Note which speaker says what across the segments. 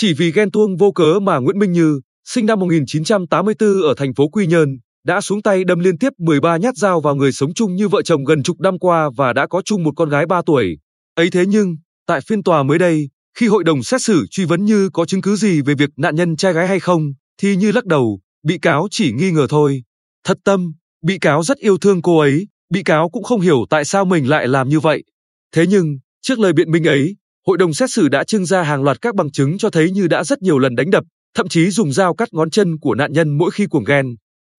Speaker 1: Chỉ vì ghen tuông vô cớ mà Nguyễn Minh Như, sinh năm 1984 ở thành phố Quy Nhơn, đã xuống tay đâm liên tiếp 13 nhát dao vào người sống chung như vợ chồng gần chục năm qua và đã có chung một con gái 3 tuổi. Ấy thế nhưng, tại phiên tòa mới đây, khi hội đồng xét xử truy vấn Như có chứng cứ gì về việc nạn nhân trai gái hay không, thì Như lắc đầu, bị cáo chỉ nghi ngờ thôi. Thật tâm, bị cáo rất yêu thương cô ấy, bị cáo cũng không hiểu tại sao mình lại làm như vậy. Thế nhưng, trước lời biện minh ấy, hội đồng xét xử đã trưng ra hàng loạt các bằng chứng cho thấy Như đã rất nhiều lần đánh đập, thậm chí dùng dao cắt ngón chân của nạn nhân mỗi khi cuồng ghen.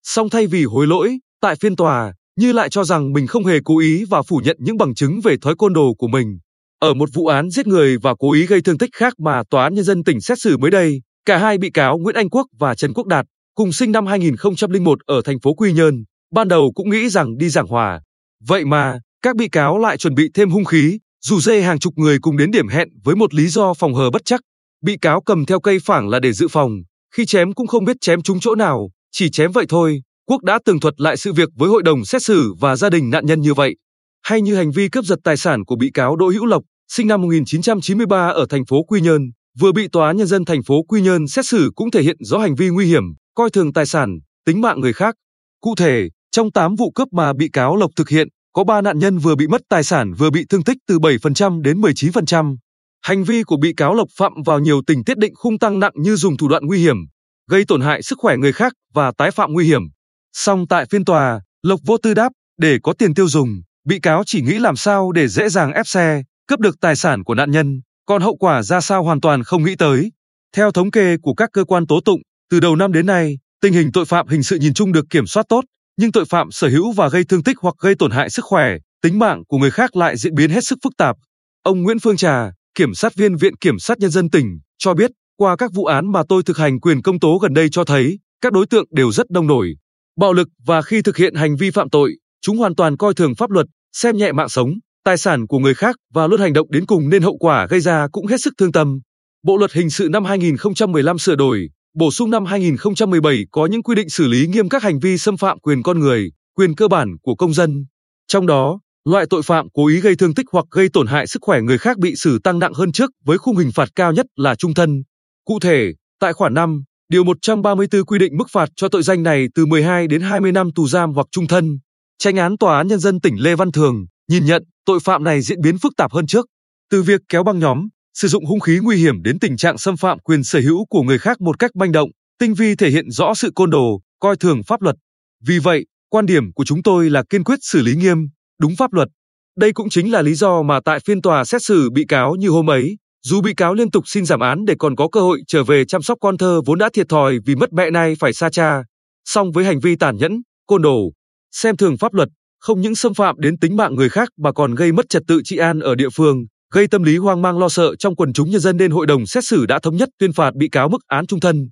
Speaker 1: Song thay vì hối lỗi, tại phiên tòa, Như lại cho rằng mình không hề cố ý và phủ nhận những bằng chứng về thói côn đồ của mình. Ở một vụ án giết người và cố ý gây thương tích khác mà Tòa án Nhân dân tỉnh xét xử mới đây, cả hai bị cáo Nguyễn Anh Quốc và Trần Quốc Đạt, cùng sinh năm 2001 ở thành phố Quy Nhơn, ban đầu cũng nghĩ rằng đi giảng hòa. Vậy mà, các bị cáo lại chuẩn bị thêm hung khí, dù dê hàng chục người cùng đến điểm hẹn với một lý do phòng hờ bất chắc. Bị cáo cầm theo cây phảng là để dự phòng, khi chém cũng không biết chém trúng chỗ nào, chỉ chém vậy thôi. Quốc đã tường thuật lại sự việc với hội đồng xét xử và gia đình nạn nhân như vậy. Hay như hành vi cướp giật tài sản của bị cáo Đỗ Hữu Lộc, sinh năm 1993 ở thành phố Quy Nhơn, vừa bị tòa nhân dân thành phố Quy Nhơn xét xử cũng thể hiện rõ hành vi nguy hiểm, coi thường tài sản, tính mạng người khác. Cụ thể, trong 8 vụ cướp mà bị cáo Lộc thực hiện, có 3 nạn nhân vừa bị mất tài sản vừa bị thương tích từ 7% đến 19%. Hành vi của bị cáo Lộc phạm vào nhiều tình tiết định khung tăng nặng như dùng thủ đoạn nguy hiểm, gây tổn hại sức khỏe người khác và tái phạm nguy hiểm. Song tại phiên tòa, Lộc vô tư đáp, để có tiền tiêu dùng, bị cáo chỉ nghĩ làm sao để dễ dàng ép xe, cướp được tài sản của nạn nhân, còn hậu quả ra sao hoàn toàn không nghĩ tới. Theo thống kê của các cơ quan tố tụng, từ đầu năm đến nay, tình hình tội phạm hình sự nhìn chung được kiểm soát tốt, nhưng tội phạm sở hữu và gây thương tích hoặc gây tổn hại sức khỏe, tính mạng của người khác lại diễn biến hết sức phức tạp. Ông Nguyễn Phương Trà, kiểm sát viên Viện Kiểm sát Nhân dân tỉnh, cho biết, qua các vụ án mà tôi thực hành quyền công tố gần đây cho thấy, các đối tượng đều rất đông nổi, bạo lực và khi thực hiện hành vi phạm tội, chúng hoàn toàn coi thường pháp luật, xem nhẹ mạng sống, tài sản của người khác và luôn hành động đến cùng nên hậu quả gây ra cũng hết sức thương tâm. Bộ luật hình sự năm 2015 sửa đổi, bổ sung năm 2017 có những quy định xử lý nghiêm các hành vi xâm phạm quyền con người, quyền cơ bản của công dân. Trong đó, loại tội phạm cố ý gây thương tích hoặc gây tổn hại sức khỏe người khác bị xử tăng nặng hơn trước với khung hình phạt cao nhất là trung thân. Cụ thể, tại khoản 5, điều 134 quy định mức phạt cho tội danh này từ 12 đến 20 năm tù giam hoặc trung thân. Tranh án tòa án nhân dân tỉnh Lê Văn Thường nhìn nhận tội phạm này diễn biến phức tạp hơn trước, từ việc kéo băng nhóm, sử dụng hung khí nguy hiểm đến tình trạng xâm phạm quyền sở hữu của người khác một cách manh động, tinh vi thể hiện rõ sự côn đồ, coi thường pháp luật. Vì vậy, quan điểm của chúng tôi là kiên quyết xử lý nghiêm, đúng pháp luật. Đây cũng chính là lý do mà tại phiên tòa xét xử bị cáo như hôm ấy, dù bị cáo liên tục xin giảm án để còn có cơ hội trở về chăm sóc con thơ vốn đã thiệt thòi vì mất mẹ nay phải xa cha, song với hành vi tàn nhẫn, côn đồ, xem thường pháp luật, không những xâm phạm đến tính mạng người khác mà còn gây mất trật tự trị an ở địa phương, gây tâm lý hoang mang lo sợ trong quần chúng nhân dân nên hội đồng xét xử đã thống nhất tuyên phạt bị cáo mức án trung thân.